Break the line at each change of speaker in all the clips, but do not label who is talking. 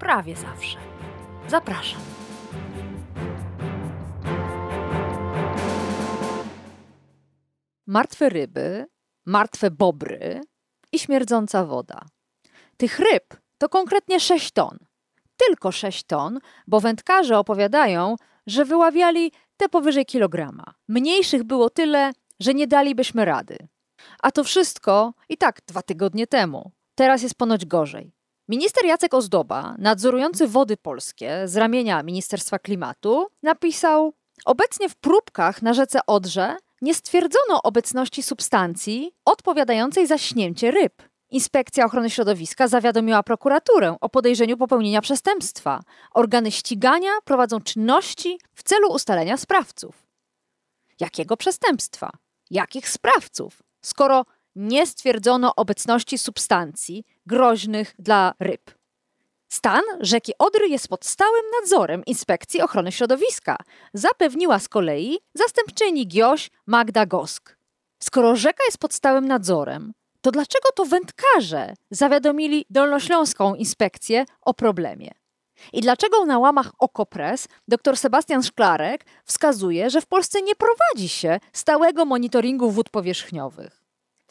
prawie zawsze. Zapraszam. Martwe ryby, martwe bobry i śmierdząca woda. Tych ryb to konkretnie 6 ton. Tylko 6 ton, bo wędkarze opowiadają, że wyławiali te powyżej kilograma. Mniejszych było tyle, że nie dalibyśmy rady. A to wszystko i tak dwa tygodnie temu. Teraz jest ponoć gorzej. Minister Jacek Ozdoba, nadzorujący wody polskie z ramienia Ministerstwa Klimatu, napisał: Obecnie w próbkach na rzece Odrze nie stwierdzono obecności substancji odpowiadającej za śnięcie ryb. Inspekcja Ochrony Środowiska zawiadomiła prokuraturę o podejrzeniu popełnienia przestępstwa. Organy ścigania prowadzą czynności w celu ustalenia sprawców. Jakiego przestępstwa? Jakich sprawców? Skoro nie stwierdzono obecności substancji groźnych dla ryb. Stan rzeki Odry jest pod stałym nadzorem Inspekcji Ochrony Środowiska, zapewniła z kolei zastępczyni GIOŚ Magda Gosk. Skoro rzeka jest pod stałym nadzorem, to dlaczego to wędkarze zawiadomili Dolnośląską Inspekcję o problemie? I dlaczego na łamach Okopres dr Sebastian Szklarek wskazuje, że w Polsce nie prowadzi się stałego monitoringu wód powierzchniowych?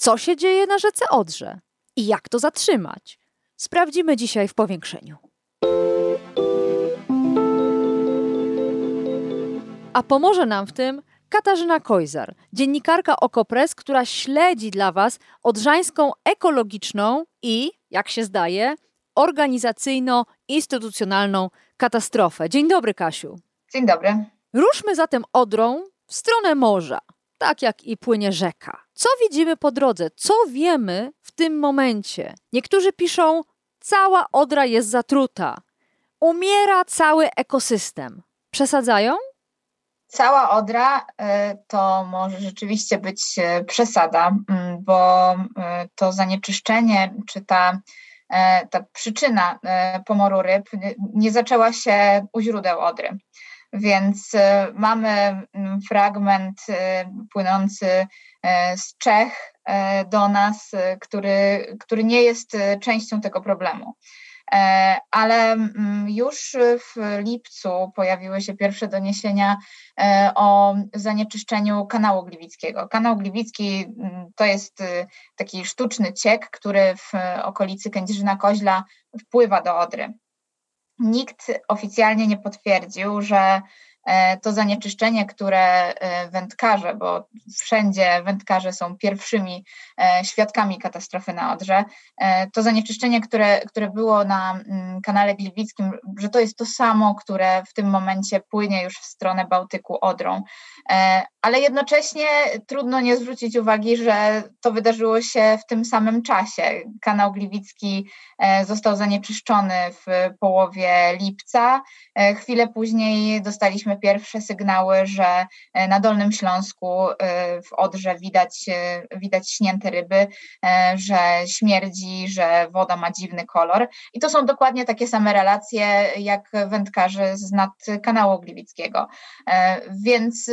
Co się dzieje na rzece Odrze? I jak to zatrzymać? Sprawdzimy dzisiaj w powiększeniu. A pomoże nam w tym Katarzyna Kojzar, dziennikarka Okopres, która śledzi dla Was odrzańską ekologiczną i, jak się zdaje, organizacyjno-instytucjonalną katastrofę. Dzień dobry, Kasiu.
Dzień dobry.
Ruszmy zatem Odrą w stronę morza, tak jak i płynie rzeka. Co widzimy po drodze? Co wiemy w tym momencie? Niektórzy piszą, cała Odra jest zatruta. Umiera cały ekosystem. Przesadzają?
Cała Odra y, to może rzeczywiście być y, przesada, bo y, to zanieczyszczenie czy ta, ta przyczyna pomoru ryb nie zaczęła się u źródeł Odry. Więc mamy mm, fragment płynący z Czech do nas, który, który nie jest częścią tego problemu. E, ale mm, już w lipcu pojawiły się pierwsze doniesienia e, o zanieczyszczeniu kanału gliwickiego. Kanał gliwicki mm, to jest y, taki sztuczny ciek, który w okolicy Kędzierzyna-Koźla wpływa do Odry. Nikt oficjalnie nie potwierdził, że to zanieczyszczenie, które e, wędkarze, bo wszędzie wędkarze są pierwszymi e, świadkami katastrofy na Odrze, to zanieczyszczenie, które, które było na mm, kanale Gliwickim, że to jest to samo, które w tym momencie płynie już w stronę Bałtyku Odrą. Ale jednocześnie trudno nie zwrócić uwagi, że to wydarzyło się w tym samym czasie. Kanał Gliwicki został zanieczyszczony w połowie lipca. Chwilę później dostaliśmy pierwsze sygnały, że e, na Dolnym Śląsku e, w Odrze widać, e, widać śnięte ryby, że śmierdzi, że woda ma dziwny kolor. I to są dokładnie takie same relacje jak wędkarzy z nad kanału Gliwickiego. Więc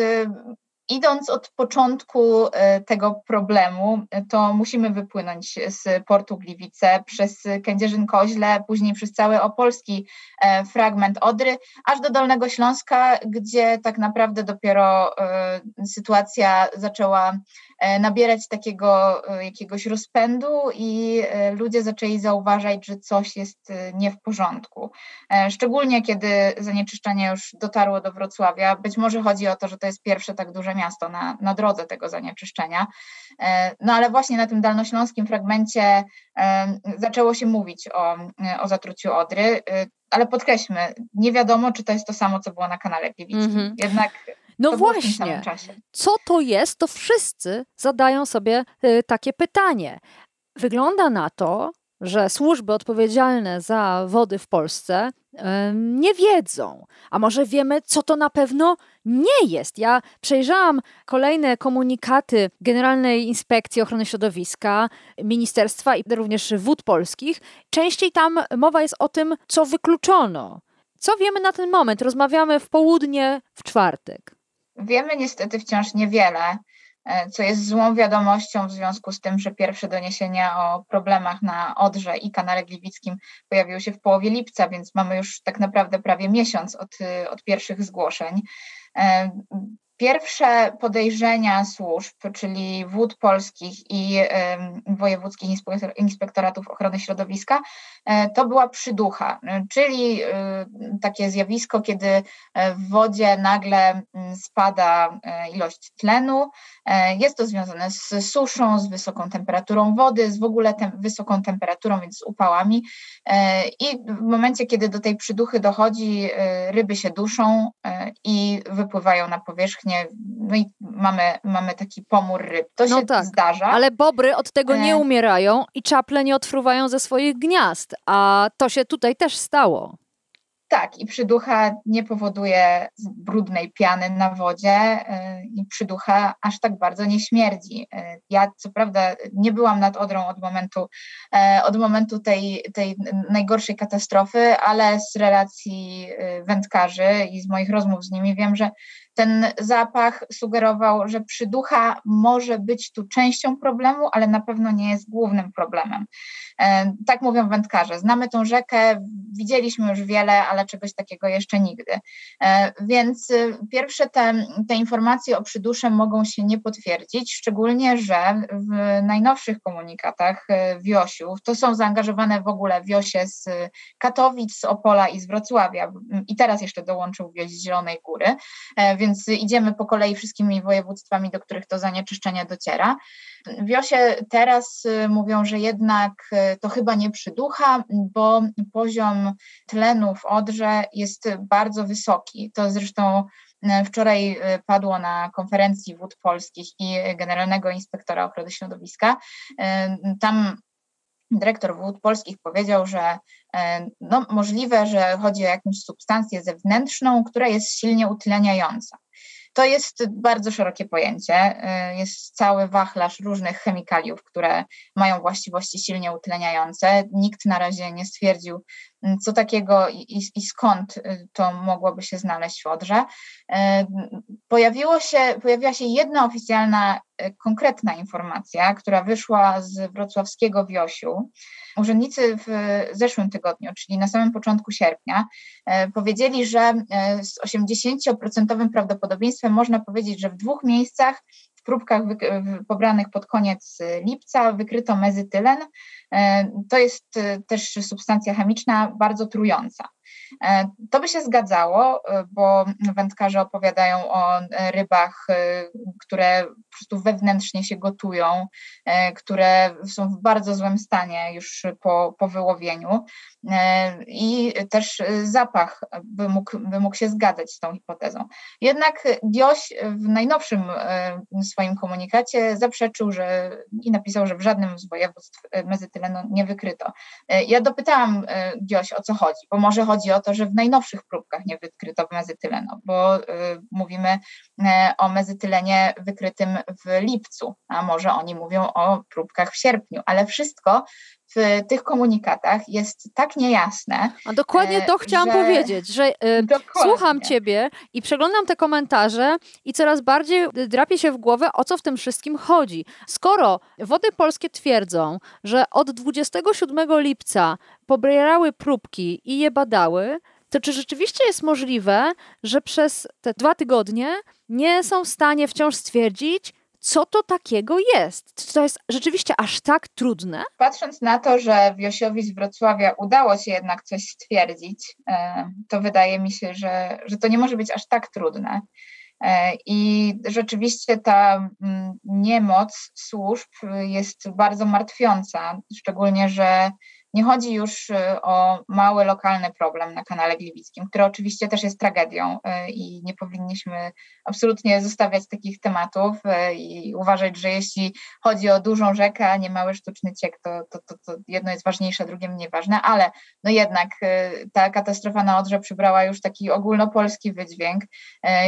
Idąc od początku e, tego problemu, e, to musimy wypłynąć z portu Gliwice przez Kędzierzyn-Koźle, później przez cały opolski e, fragment Odry, aż do Dolnego Śląska, gdzie tak naprawdę dopiero sytuacja zaczęła nabierać takiego e, jakiegoś rozpędu i e, ludzie zaczęli zauważać, że coś jest nie w porządku. Szczególnie kiedy zanieczyszczenie już dotarło do Wrocławia. Być może chodzi o to, że to jest pierwsze tak duże miasto na, na drodze tego zanieczyszczenia. No ale właśnie na tym dalnośląskim fragmencie zaczęło się mówić o, o zatruciu Odry, ale podkreślmy, nie wiadomo, czy to jest to samo, co było na kanale Gliwickim. Mm -hmm. Jednak
no to właśnie, co to jest, to wszyscy zadają sobie y, takie pytanie. Wygląda na to, że służby odpowiedzialne za wody w Polsce nie wiedzą. A może wiemy, co to na pewno nie jest. Ja przejrzałam kolejne komunikaty Generalnej Inspekcji Ochrony Środowiska, Ministerstwa i również Wód Polskich. Częściej tam mowa jest o tym, co wykluczono. Co wiemy na ten moment? Rozmawiamy w południe w czwartek.
Wiemy niestety wciąż niewiele. E, co jest złą wiadomością w związku z tym, że pierwsze doniesienia o problemach na Odrze i kanale Gliwickim pojawiły się w połowie lipca, więc mamy już tak naprawdę prawie miesiąc od, od pierwszych zgłoszeń. E, Pierwsze podejrzenia służb, czyli wód polskich i wojewódzkich inspektoratów ochrony środowiska, e, to była przyducha, czyli e, takie zjawisko, kiedy e, w wodzie nagle spada ilość tlenu. Jest to związane z suszą, z wysoką temperaturą wody, z w ogóle tem wysoką temperaturą, więc z upałami. I w momencie, kiedy do tej przyduchy dochodzi, ryby się duszą i wypływają na powierzchnię no i mamy, mamy taki pomór ryb. To no się tak, zdarza.
Ale bobry od tego nie e. umierają i czaple nie odfruwają ze swoich gniazd, a to się tutaj też stało.
Tak, i przyducha nie powoduje brudnej piany na wodzie y, i przyducha aż tak bardzo nie śmierdzi. Y, ja co prawda nie byłam nad Odrą od momentu, e, od momentu tej, tej najgorszej katastrofy, ale z relacji y, wędkarzy i z moich rozmów z nimi wiem, że ten zapach sugerował, że przyducha może być tu częścią problemu, ale na pewno nie jest głównym problemem. E, tak mówią wędkarze. Znamy tą rzekę, widzieliśmy już wiele, ale czegoś takiego jeszcze nigdy. E, więc y, pierwsze te, te informacje o przydusze mogą się nie potwierdzić, szczególnie, że w najnowszych komunikatach y, Wiosiów, to są zaangażowane w ogóle Wiosie z Katowic, z Opola i z Wrocławia i teraz jeszcze dołączył Wioś z Zielonej Góry, więc więc idziemy po kolei wszystkimi województwami, do których to zanieczyszczenie dociera. Wiosie teraz y, mówią, że jednak y, to chyba nie przyducha, bo poziom tlenu w Odrze jest bardzo wysoki. To zresztą y, Wczoraj padło na konferencji wód polskich i Generalnego Inspektora Ochrony Środowiska. Tam dyrektor wód polskich powiedział, że e, no, możliwe, że chodzi o jakąś substancję zewnętrzną, która jest silnie utleniająca. To jest bardzo szerokie pojęcie. E, jest cały wachlarz różnych chemikaliów, które mają właściwości silnie utleniające. Nikt na razie nie stwierdził, co takiego i, i, skąd y, to mogłoby się znaleźć w Odrze. E, pojawiło się, pojawiła się jedna oficjalna, e, konkretna informacja, która wyszła z wrocławskiego Wiosiu. Urzędnicy w zeszłym tygodniu, czyli na samym początku sierpnia, e, powiedzieli, że z 80% prawdopodobieństwem można powiedzieć, że w dwóch miejscach próbkach pobranych pod koniec lipca wykryto mezytylen. E, to jest e, też substancja chemiczna bardzo trująca. E, to by się zgadzało, e, bo wędkarze opowiadają o e, rybach, które po prostu wewnętrznie się gotują, które są w bardzo złym stanie już po, po wyłowieniu. I też zapach by mógł, by mógł się zgadzać z tą hipotezą. Jednak Dioś w najnowszym swoim komunikacie zaprzeczył że, i napisał, że w żadnym z województw mezytylenu nie wykryto. Ja dopytałam Dioś o co chodzi, bo może chodzi o o to, że w najnowszych próbkach nie wykryto mezytylenu, bo y, mówimy y, o mezytylenie wykrytym w lipcu, a może oni mówią o próbkach w sierpniu, ale wszystko w tych komunikatach jest tak niejasne.
A dokładnie to e, chciałam że... powiedzieć, że y, słucham ciebie i przeglądam te komentarze i coraz bardziej drapie się w głowę, o co w tym wszystkim chodzi. Skoro wody polskie twierdzą, że od 27 lipca pobierały próbki i je badały, to czy rzeczywiście jest możliwe, że przez te dwa tygodnie nie są w stanie wciąż stwierdzić, co to takiego jest? Czy to jest rzeczywiście aż tak trudne?
Patrząc na to, że Wiosiowi z Wrocławia udało się jednak coś stwierdzić, e, to wydaje mi się, że, że to nie może być aż tak trudne. E, I rzeczywiście ta niemoc służb jest bardzo martwiąca, szczególnie, że Nie chodzi już o mały lokalny problem na kanale Gliwickim, który oczywiście też jest tragedią i nie powinniśmy absolutnie zostawiać takich tematów i uważać, że jeśli chodzi o dużą rzekę, a nie mały sztuczny ciek, to, to, to, to jedno jest ważniejsze, drugie mniej ważne, ale no jednak ta katastrofa na Odrze przybrała już taki ogólnopolski wydźwięk,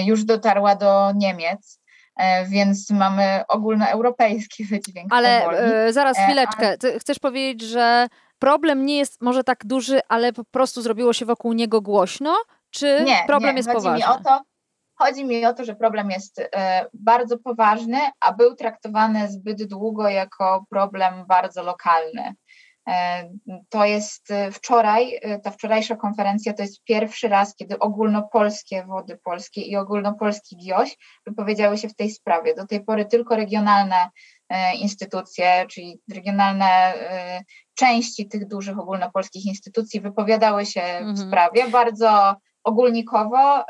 już dotarła do Niemiec. E, więc mamy ogólnoeuropejski wydźwięk.
Ale powoli. E, zaraz e, chwileczkę. Chcesz powiedzieć, że problem nie jest może tak duży, ale po prostu zrobiło się wokół niego głośno? Czy nie, problem nie. jest chodzi poważny?
Mi o to, chodzi mi o to, że problem jest bardzo poważny, a był traktowany zbyt długo jako problem bardzo lokalny. E, to jest e, wczoraj, e, ta wczorajsza konferencja to jest pierwszy raz, kiedy ogólnopolskie wody polskie i ogólnopolski GIOŚ wypowiedziały się w tej sprawie. Do tej pory tylko regionalne instytucje, czyli regionalne części tych dużych ogólnopolskich instytucji wypowiadały się mhm. w sprawie. Bardzo ogólnikowo y,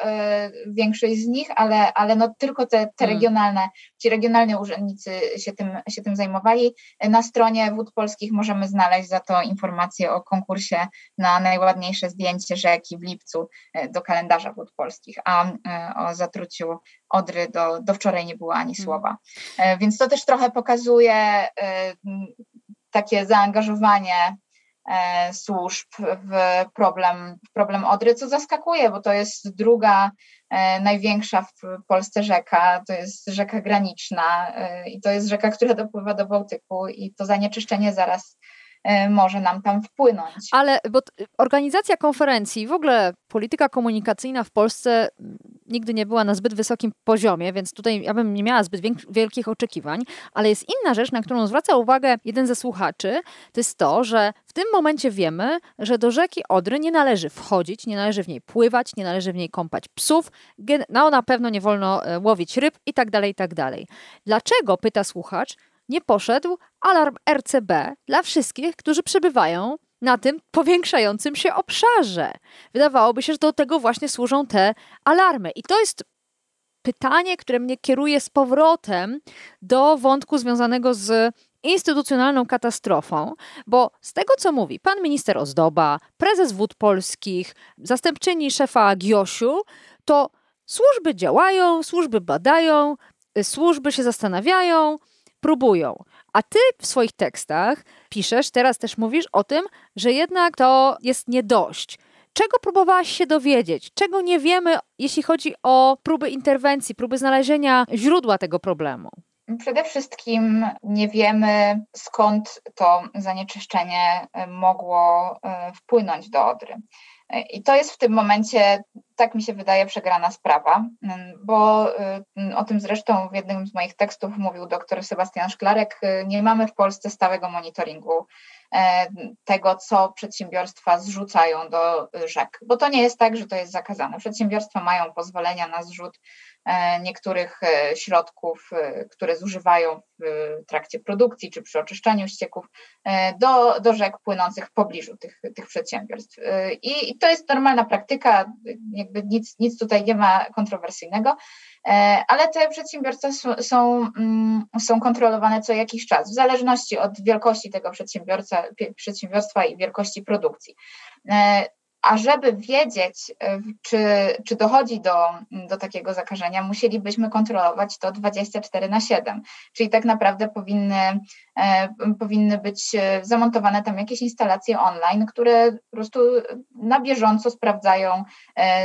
większość z nich, ale, ale no tylko te, te hmm. regionalne, ci regionalni urzędnicy się tym, się tym zajmowali. Na stronie Wód Polskich możemy znaleźć za to informacje o konkursie na najładniejsze zdjęcie rzeki w lipcu y, do kalendarza Wód Polskich, a y, o zatruciu Odry do, do wczoraj nie było ani hmm. słowa. Więc to też trochę pokazuje takie zaangażowanie służb w problem, problem Odry, co zaskakuje, bo to jest druga e, największa w Polsce rzeka, to jest rzeka graniczna e, i to jest rzeka, która dopływa do Bałtyku i to zanieczyszczenie zaraz może nam tam wpłynąć.
Ale bo organizacja konferencji, w ogóle polityka komunikacyjna w Polsce nigdy nie była na zbyt wysokim poziomie, więc tutaj ja bym nie miała zbyt wielkich oczekiwań, ale jest inna rzecz, na którą zwraca uwagę jeden ze słuchaczy, to jest to, że w tym momencie wiemy, że do rzeki Odry nie należy wchodzić, nie należy w niej pływać, nie należy w niej kąpać psów, no na pewno nie wolno e, łowić ryb i tak dalej, i tak dalej. Dlaczego, pyta słuchacz, nie poszedł alarm RCB dla wszystkich, którzy przebywają na tym powiększającym się obszarze. Wydawałoby się, że do tego właśnie służą te alarmy. I to jest pytanie, które mnie kieruje z powrotem do wątku związanego z instytucjonalną katastrofą, bo z tego, co mówi pan minister Ozdoba, prezes Wód Polskich, zastępczyni szefa Giosiu, to służby działają, służby badają, służby się zastanawiają, próbują. A ty w swoich tekstach piszesz, teraz też mówisz o tym, że jednak to jest nie dość. Czego próbowałaś się dowiedzieć? Czego nie wiemy, jeśli chodzi o próby interwencji, próby znalezienia źródła tego problemu?
Przede wszystkim nie wiemy, skąd to zanieczyszczenie mogło e, wpłynąć do Odry. I to jest w tym momencie, tak mi się wydaje, przegrana sprawa, bo y, o tym zresztą w jednym z moich tekstów mówił dr Sebastian Szklarek. Nie mamy w Polsce stałego monitoringu tego, co przedsiębiorstwa zrzucają do rzek, bo to nie jest tak, że to jest zakazane. Przedsiębiorstwa mają pozwolenia na zrzut E, niektórych e, środków, e, które zużywają w trakcie produkcji czy przy oczyszczaniu ścieków do, do rzek płynących w pobliżu tych, tych przedsiębiorstw. I, I to jest normalna praktyka, jakby nic, nic tutaj nie ma kontrowersyjnego, ale te przedsiębiorstwa są, są, mm, są kontrolowane co jakiś czas, w zależności od wielkości tego przedsiębiorca, przedsiębiorstwa i wielkości produkcji. A żeby wiedzieć, e, czy, czy dochodzi do, do takiego zakażenia, musielibyśmy kontrolować to 24 na 7. Czyli tak naprawdę powinny, e, powinny być e, zamontowane tam jakieś instalacje online, które po prostu na bieżąco sprawdzają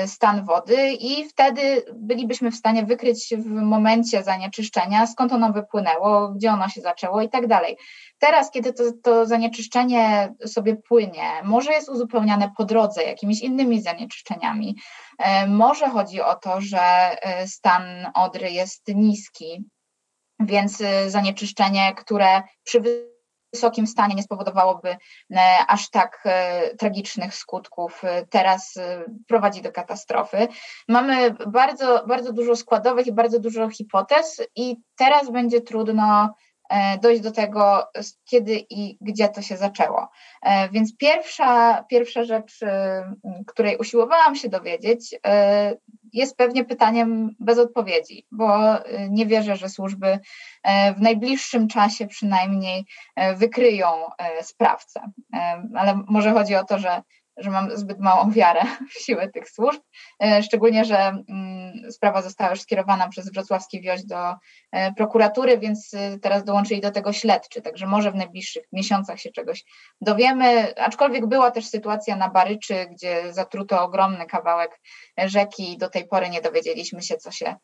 stan wody i wtedy bylibyśmy w stanie wykryć w momencie zanieczyszczenia, skąd ono wypłynęło, gdzie ono się zaczęło i tak dalej. Teraz, kiedy to, to zanieczyszczenie sobie płynie, może jest uzupełniane po drodze jakimiś innymi zanieczyszczeniami, e, może chodzi o to, że e, stan Odry jest niski, więc e, zanieczyszczenie, które przy wysokim stanie nie spowodowałoby aż tak tragicznych skutków, teraz prowadzi do katastrofy. Mamy bardzo, bardzo dużo składowych i bardzo dużo hipotez, i teraz będzie trudno dojść do tego, kiedy i gdzie to się zaczęło. E, więc pierwsza, pierwsza rzecz, e, której usiłowałam się dowiedzieć, jest pewnie pytaniem bez odpowiedzi, bo nie wierzę, że służby w najbliższym czasie przynajmniej wykryją sprawcę. Ale może chodzi o to, że że mam zbyt małą wiarę w siłę tych służb, e, szczególnie, że mm, sprawa została już skierowana przez wrocławski wioś do e, prokuratury, więc e, teraz dołączyli do tego śledczy, także może w najbliższych miesiącach się czegoś dowiemy, aczkolwiek była też sytuacja na Baryczy, gdzie zatruto ogromny kawałek rzeki i do tej pory nie dowiedzieliśmy się, co się,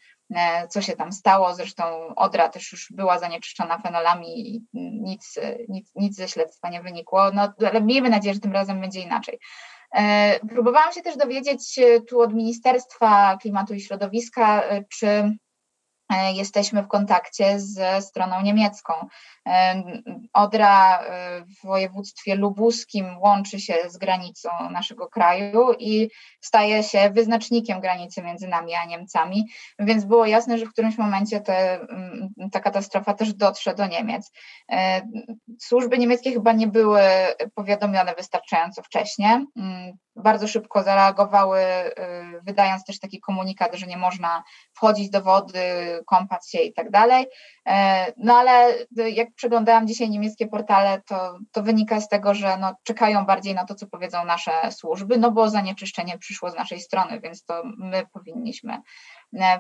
co się tam stało, zresztą Odra też już była zanieczyszczona fenolami i nic, nic, nic ze śledztwa nie wynikło, no, ale miejmy nadzieję, że tym razem będzie inaczej. E, próbowałam się też dowiedzieć e, tu od Ministerstwa Klimatu i Środowiska, e, czy jesteśmy w kontakcie ze stroną niemiecką. Odra w województwie lubuskim łączy się z granicą naszego kraju i staje się wyznacznikiem granicy między nami a Niemcami, więc było jasne, że w którymś momencie te, ta katastrofa też dotrze do Niemiec. Służby niemieckie chyba nie były powiadomione wystarczająco wcześnie bardzo szybko zareagowały, y, wydając też taki komunikat, że nie można wchodzić do wody, kąpać się i tak dalej. E, no ale jak przeglądałam dzisiaj niemieckie portale, to, to wynika z tego, że no, czekają bardziej na to, co powiedzą nasze służby, no bo zanieczyszczenie przyszło z naszej strony, więc to my powinniśmy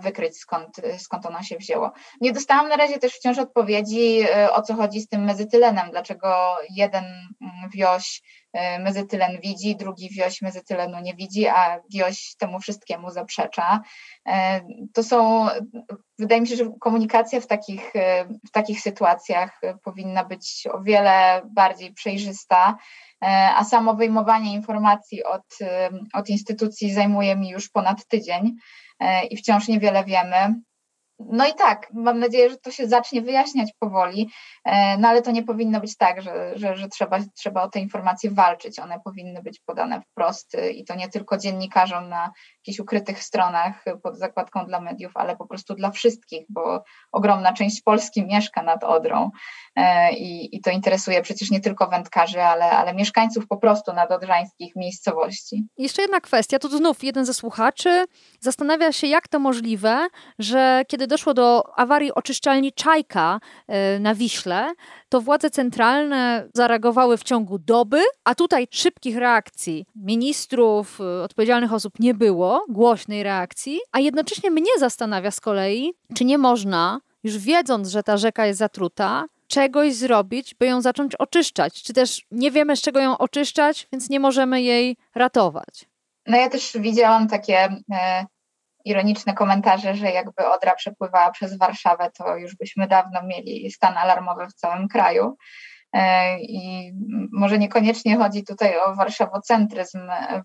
wykryć, skąd, skąd ono się wzięło. Nie dostałam na razie też wciąż odpowiedzi, e, o co chodzi z tym mezytylenem, dlaczego jeden mm, wioś mezytylen widzi, drugi wioś mezytylenu nie widzi, a wioś temu wszystkiemu zaprzecza. To są, wydaje mi się, że komunikacja w takich w takich sytuacjach powinna być o wiele bardziej przejrzysta, e, a samo wyjmowanie informacji od, od instytucji zajmuje mi już ponad tydzień e, i wciąż niewiele wiemy. No i tak, mam nadzieję, że to się zacznie wyjaśniać powoli, e, no ale to nie powinno być tak, że, że, że trzeba, trzeba o te informacje walczyć. One powinny być podane wprost i to nie tylko dziennikarzom na jakichś ukrytych stronach pod zakładką dla mediów, ale po prostu dla wszystkich, bo ogromna część Polski mieszka nad Odrą e, i, i to interesuje przecież nie tylko wędkarzy, ale, ale mieszkańców po prostu nadodrzańskich miejscowości.
Jeszcze jedna kwestia, to znów jeden ze słuchaczy zastanawia się, jak to możliwe, że kiedy doszło do awarii oczyszczalni Czajka e, na Wiśle, to władze centralne zareagowały w ciągu doby, a tutaj szybkich reakcji ministrów, e, odpowiedzialnych osób nie było, głośnej reakcji, a jednocześnie mnie zastanawia z kolei, czy nie można, już wiedząc, że ta rzeka jest zatruta, czegoś zrobić, by ją zacząć oczyszczać, czy też nie wiemy, z czego ją oczyszczać, więc nie możemy jej ratować.
No ja też widziałam takie e, ironiczne komentarze, że jakby Odra przepływała przez Warszawę, to już byśmy dawno mieli stan alarmowy w całym kraju. E, I może niekoniecznie chodzi tutaj o warszawocentryzm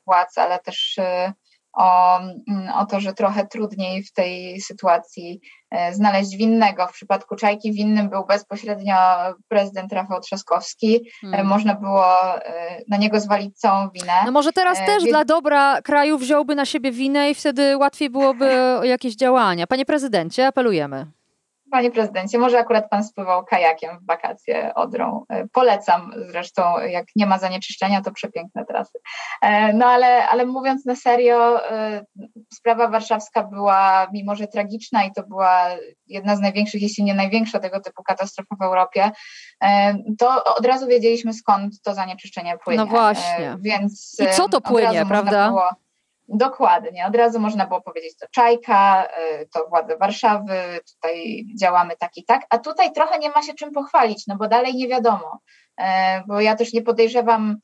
władz, ale też e, o, mm, o to, że trochę trudniej w tej sytuacji e, znaleźć winnego. W przypadku Czajki winnym był bezpośrednio prezydent Rafał Trzaskowski. E, hmm. Można było e, na niego zwalić całą winę.
No może teraz też Więc... dla dobra kraju wziąłby na siebie winę i wtedy łatwiej byłoby o jakieś działania. Panie prezydencie, apelujemy.
Panie prezydencie, może akurat pan spływał kajakiem w wakacje Odrą. E, polecam zresztą, jak nie ma zanieczyszczenia, to przepiękne trasy. E, no ale, ale mówiąc na serio, e, sprawa warszawska była mimo, że tragiczna i to była jedna z największych, jeśli nie największa tego typu katastrofa w Europie, to od razu wiedzieliśmy skąd to zanieczyszczenie płynie.
No właśnie. Więc I co to płynie, prawda?
Dokładnie, od razu można było powiedzieć, to Czajka, y, to władze Warszawy, tutaj działamy tak i tak, a tutaj trochę nie ma się czym pochwalić, no bo dalej nie wiadomo, e, bo ja też nie podejrzewam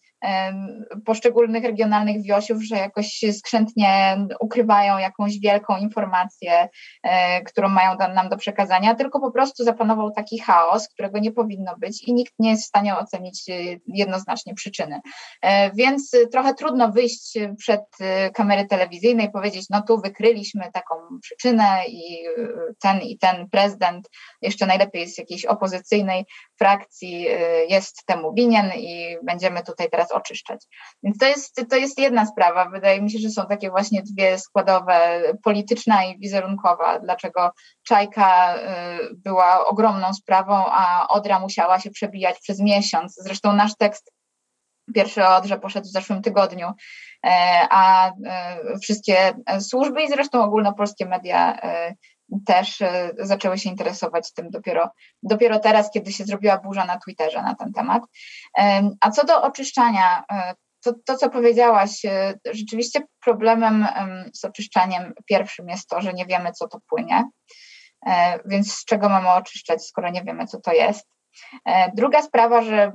poszczególnych regionalnych wiosiów, że jakoś skrzętnie ukrywają jakąś wielką informację, e, którą mają nam do przekazania, tylko po prostu zapanował taki chaos, którego nie powinno być i nikt nie jest w stanie ocenić e, jednoznacznie przyczyny. E, więc trochę trudno wyjść przed kamery telewizyjne i powiedzieć, no tu wykryliśmy taką przyczynę i ten i ten prezydent, jeszcze najlepiej z jakiejś opozycyjnej frakcji jest temu winien i będziemy tutaj teraz oczyszczać. Więc to jest, to jest jedna sprawa. Wydaje mi się, że są takie właśnie dwie składowe, polityczna i wizerunkowa, dlaczego Czajka y, była ogromną sprawą, a Odra musiała się przebijać przez miesiąc. Zresztą nasz tekst Pierwszy Odrze poszedł w zeszłym tygodniu, a wszystkie służby i zresztą ogólnopolskie media też zaczęły się interesować tym dopiero, dopiero teraz, kiedy się zrobiła burza na Twitterze na ten temat. A co do oczyszczania to, to, co powiedziałaś, e, rzeczywiście problemem z oczyszczaniem pierwszym jest to, że nie wiemy, co to płynie. E, więc z czego mamy oczyszczać, skoro nie wiemy, co to jest? E, druga sprawa, że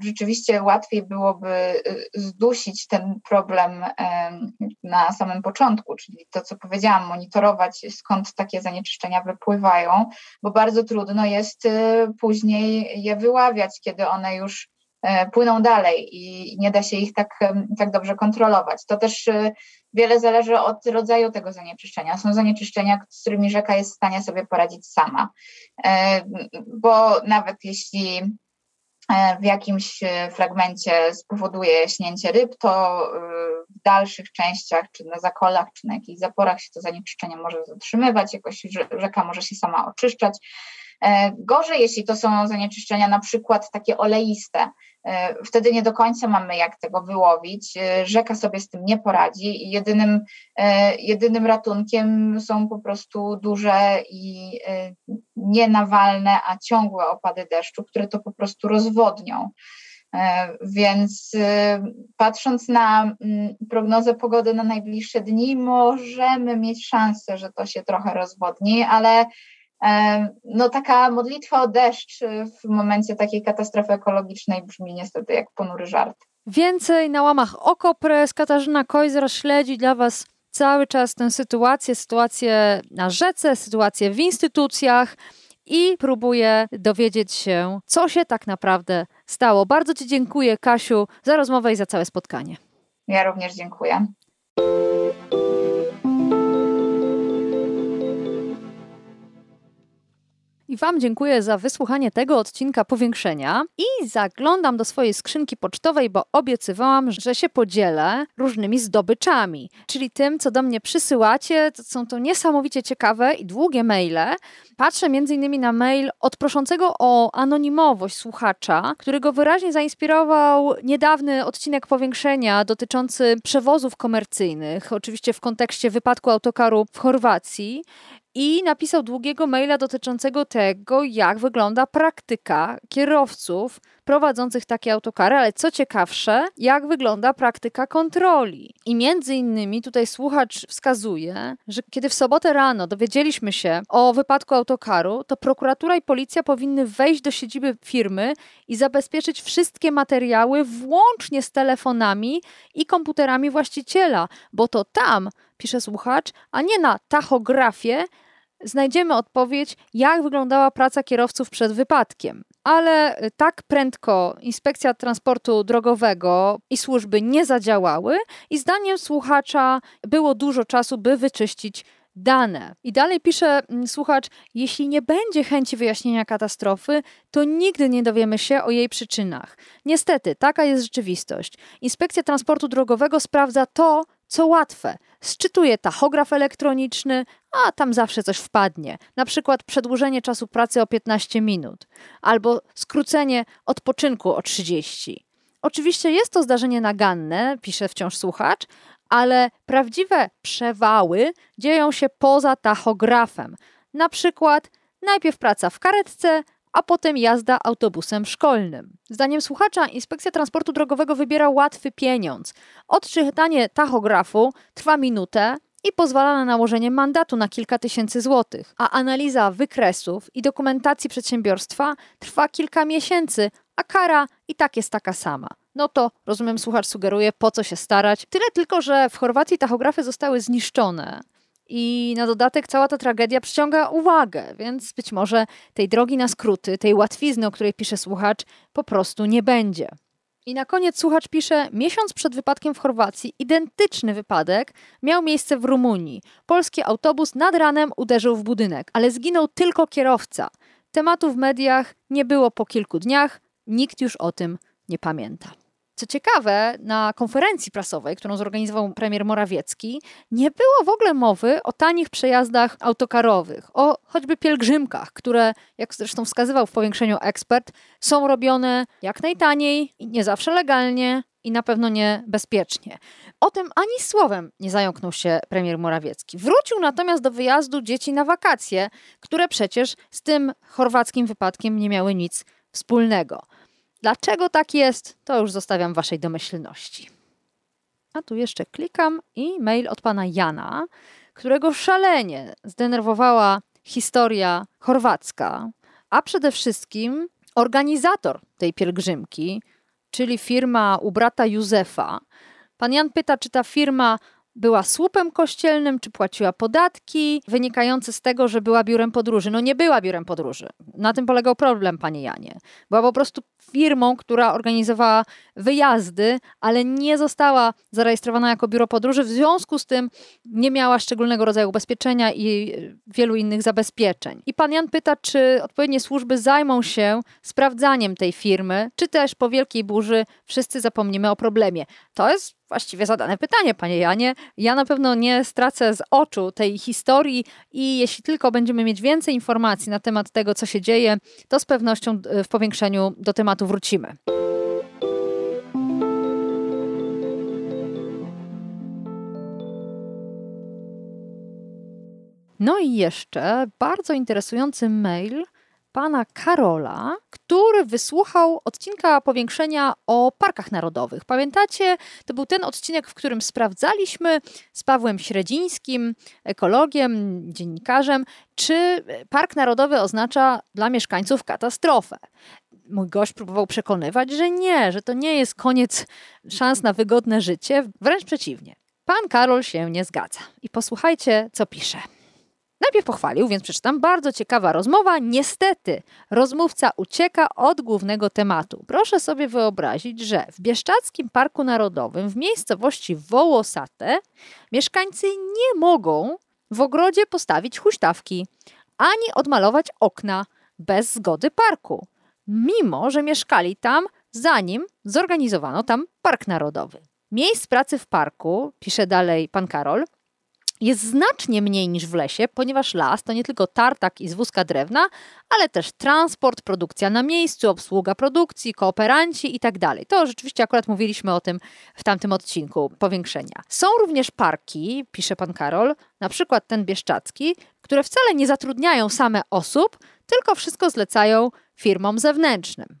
rzeczywiście łatwiej byłoby zdusić ten problem na samym początku, czyli to, co powiedziałam, monitorować, skąd takie zanieczyszczenia wypływają, bo bardzo trudno jest później je wyławiać, kiedy one już płyną dalej i nie da się ich tak, tak dobrze kontrolować. To też e, wiele zależy od rodzaju tego zanieczyszczenia. Są zanieczyszczenia, z którymi rzeka jest w stanie sobie poradzić sama, e, bo nawet jeśli w jakimś fragmencie spowoduje śnięcie ryb, to w dalszych częściach, czy na zakolach, czy na jakichś zaporach się to zanieczyszczenie może zatrzymywać, jakoś rzeka może się sama oczyszczać. Gorzej, jeśli to są zanieczyszczenia na przykład takie oleiste, E, wtedy nie do końca mamy jak tego wyłowić. E, rzeka sobie z tym nie poradzi i jedynym, e, jedynym ratunkiem są po prostu duże i nie nawalne, a ciągłe opady deszczu, które to po prostu rozwodnią. Więc patrząc na mm, prognozę pogody na najbliższe dni, możemy mieć szansę, że to się trochę rozwodni, ale no taka modlitwa o deszcz w momencie takiej katastrofy ekologicznej brzmi niestety jak ponury żart.
Więcej na łamach Okopres. Katarzyna Kojzer śledzi dla Was cały czas tę sytuację, sytuację na rzece, sytuację w instytucjach i próbuje dowiedzieć się, co się tak naprawdę stało. Bardzo Ci dziękuję, Kasiu, za rozmowę i za całe spotkanie.
Ja również dziękuję.
I Wam dziękuję za wysłuchanie tego odcinka powiększenia i zaglądam do swojej skrzynki pocztowej, bo obiecywałam, że się podzielę różnymi zdobyczami, czyli tym, co do mnie przysyłacie. To są to niesamowicie ciekawe i długie maile. Patrzę m.in. na mail od proszącego o anonimowość słuchacza, którego wyraźnie zainspirował niedawny odcinek powiększenia dotyczący przewozów komercyjnych, oczywiście w kontekście wypadku autokaru w Chorwacji i napisał długiego maila dotyczącego tego, jak wygląda praktyka kierowców prowadzących takie autokary, ale co ciekawsze, jak wygląda praktyka kontroli. I między innymi tutaj słuchacz wskazuje, że kiedy w sobotę rano dowiedzieliśmy się o wypadku autokaru, to prokuratura i policja powinny wejść do siedziby firmy i zabezpieczyć wszystkie materiały, włącznie z telefonami i komputerami właściciela, bo to tam, pisze słuchacz, a nie na tachografie, znajdziemy odpowiedź, jak wyglądała praca kierowców przed wypadkiem. Ale y, tak prędko inspekcja transportu drogowego i służby nie zadziałały, i zdaniem słuchacza było dużo czasu, by wyczyścić dane. I dalej pisze mm, słuchacz: Jeśli nie będzie chęci wyjaśnienia katastrofy, to nigdy nie dowiemy się o jej przyczynach. Niestety, taka jest rzeczywistość. Inspekcja transportu drogowego sprawdza to, co łatwe. Sczytuje tachograf elektroniczny, a tam zawsze coś wpadnie. Na przykład przedłużenie czasu pracy o 15 minut albo skrócenie odpoczynku o 30. Oczywiście jest to zdarzenie naganne, pisze wciąż słuchacz, ale prawdziwe przewały dzieją się poza tachografem. Na przykład najpierw praca w karetce, a potem jazda autobusem szkolnym. Zdaniem słuchacza, Inspekcja Transportu Drogowego wybiera łatwy pieniądz. Odczytanie tachografu trwa minutę, i pozwala na nałożenie mandatu na kilka tysięcy złotych, a analiza wykresów i dokumentacji przedsiębiorstwa trwa kilka miesięcy, a kara i tak jest taka sama. No to, rozumiem, słuchacz sugeruje, po co się starać. Tyle tylko, że w Chorwacji tachografy zostały zniszczone. I na dodatek cała ta tragedia przyciąga uwagę, więc być może tej drogi na skróty, tej łatwizny, o której pisze słuchacz, po prostu nie będzie. I na koniec słuchacz pisze: Miesiąc przed wypadkiem w Chorwacji identyczny wypadek miał miejsce w Rumunii. Polski autobus nad ranem uderzył w budynek, ale zginął tylko kierowca. Tematu w mediach nie było po kilku dniach, nikt już o tym nie pamięta. Co ciekawe, na konferencji prasowej, którą zorganizował premier Morawiecki, nie było w ogóle mowy o tanich przejazdach autokarowych, o choćby pielgrzymkach, które, jak zresztą wskazywał w powiększeniu ekspert, są robione jak najtaniej nie zawsze legalnie i na pewno nie bezpiecznie. O tym ani słowem nie zająknął się premier Morawiecki. Wrócił natomiast do wyjazdu dzieci na wakacje, które przecież z tym chorwackim wypadkiem nie miały nic wspólnego. Dlaczego tak jest, to już zostawiam waszej domyślności. A tu jeszcze klikam i mail od pana Jana, którego szalenie zdenerwowała historia chorwacka, a przede wszystkim organizator tej pielgrzymki, czyli firma u brata Józefa. Pan Jan pyta, czy ta firma była słupem kościelnym, czy płaciła podatki wynikające z tego, że była biurem podróży. No nie była biurem podróży. Na tym polegał problem, panie Janie. Była po prostu firmą, która organizowała wyjazdy, ale nie została zarejestrowana jako biuro podróży, w związku z tym nie miała szczególnego rodzaju ubezpieczenia i wielu innych zabezpieczeń. I pan Jan pyta, czy odpowiednie służby zajmą się sprawdzaniem tej firmy, czy też po wielkiej burzy wszyscy zapomnimy o problemie. To jest właściwie zadane pytanie, panie Janie. Ja na pewno nie stracę z oczu tej historii i jeśli tylko będziemy mieć więcej informacji na temat tego, co się dzieje, to z pewnością e, w powiększeniu do tematu wrócimy. No i jeszcze bardzo interesujący mail pana Karola, który wysłuchał odcinka powiększenia o parkach narodowych. Pamiętacie, to był ten odcinek, w którym sprawdzaliśmy z Pawłem Średzińskim, ekologiem, dziennikarzem, czy park narodowy oznacza dla mieszkańców katastrofę. Mój gość próbował przekonywać, że nie, że to nie jest koniec szans na wygodne życie, wręcz przeciwnie. Pan Karol się nie zgadza. I posłuchajcie, co pisze. Najpierw pochwalił, więc przeczytam. Bardzo ciekawa rozmowa. Niestety, rozmówca ucieka od głównego tematu. Proszę sobie wyobrazić, że w Bieszczadzkim Parku Narodowym w miejscowości Wołosate mieszkańcy nie mogą w ogrodzie postawić huśtawki ani odmalować okna bez zgody parku, mimo że mieszkali tam zanim zorganizowano tam Park Narodowy. Miejsc pracy w parku, pisze dalej pan Karol, jest znacznie mniej niż w lesie, ponieważ las to nie tylko tartak i zwózka drewna, ale też transport, produkcja na miejscu, obsługa produkcji, kooperanci itd. Tak to rzeczywiście akurat mówiliśmy o tym w tamtym odcinku powiększenia. Są również parki, pisze pan Karol, na przykład ten bieszczacki, które wcale nie zatrudniają same osób, tylko wszystko zlecają firmom zewnętrznym.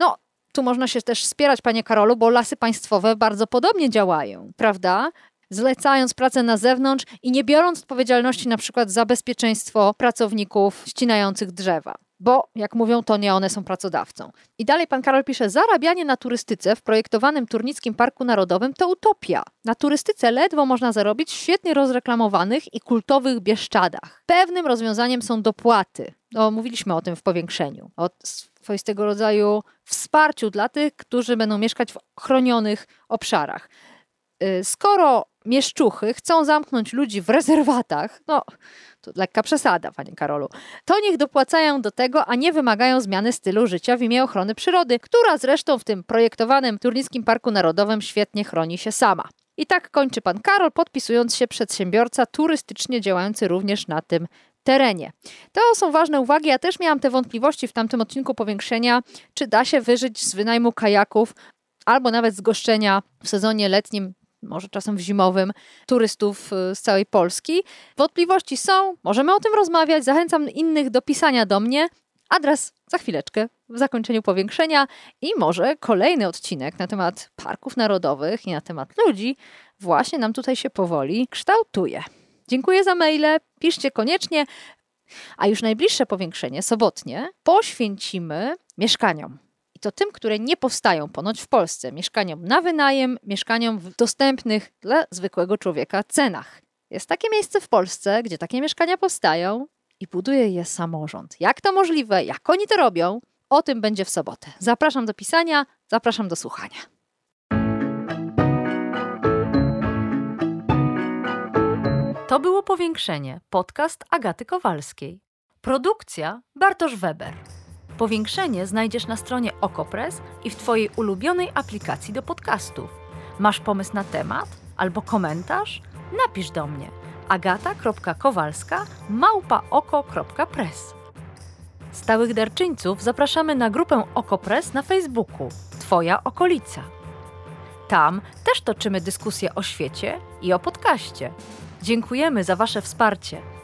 No, tu można się też wspierać, panie Karolu, bo lasy państwowe bardzo podobnie działają, prawda? Zlecając pracę na zewnątrz i nie biorąc odpowiedzialności na przykład za bezpieczeństwo pracowników ścinających drzewa. Bo, jak mówią, to nie one są pracodawcą. I dalej pan Karol pisze: Zarabianie na turystyce w projektowanym Turnickim Parku Narodowym to utopia. Na turystyce ledwo można zarobić w świetnie rozreklamowanych i kultowych Bieszczadach. Pewnym rozwiązaniem są dopłaty. No, mówiliśmy o tym w powiększeniu. O swoistego rodzaju wsparciu dla tych, którzy będą mieszkać w chronionych obszarach. Y, skoro mieszczuchy chcą zamknąć ludzi w rezerwatach, no to lekka przesada, panie Karolu, to niech dopłacają do tego, a nie wymagają zmiany stylu życia w imię ochrony przyrody, która zresztą w tym projektowanym Turnickim Parku Narodowym świetnie chroni się sama. I tak kończy pan Karol, podpisując się przedsiębiorca turystycznie działający również na tym terenie. To są ważne uwagi. Ja też miałam te wątpliwości w tamtym odcinku powiększenia, czy da się wyżyć z wynajmu kajaków albo nawet z goszczenia w sezonie letnim może czasem w zimowym, turystów y, z całej Polski. Wątpliwości są, możemy o tym rozmawiać. Zachęcam innych do pisania do mnie. Adres za chwileczkę w zakończeniu powiększenia i może kolejny odcinek na temat parków narodowych i na temat ludzi właśnie nam tutaj się powoli kształtuje. Dziękuję za maile, piszcie koniecznie. A już najbliższe powiększenie, sobotnie, poświęcimy mieszkaniom. I to tym, które nie powstają ponoć w Polsce, mieszkaniom na wynajem, mieszkaniom w dostępnych dla zwykłego człowieka cenach. Jest takie miejsce w Polsce, gdzie takie mieszkania powstają i buduje je samorząd. Jak to możliwe? Jak oni to robią? O tym będzie w sobotę. Zapraszam do pisania, zapraszam do słuchania. To było powiększenie. Podcast Agaty Kowalskiej. Produkcja Bartosz Weber. Powiększenie znajdziesz na stronie Okopres i w Twojej ulubionej aplikacji do podcastów. Masz pomysł na temat albo komentarz? Napisz do mnie agata.kowalska małpaoko.press. Stałych darczyńców zapraszamy na grupę Okopres na Facebooku Twoja okolica. Tam też toczymy dyskusje o świecie i o podcaście. Dziękujemy za Wasze wsparcie.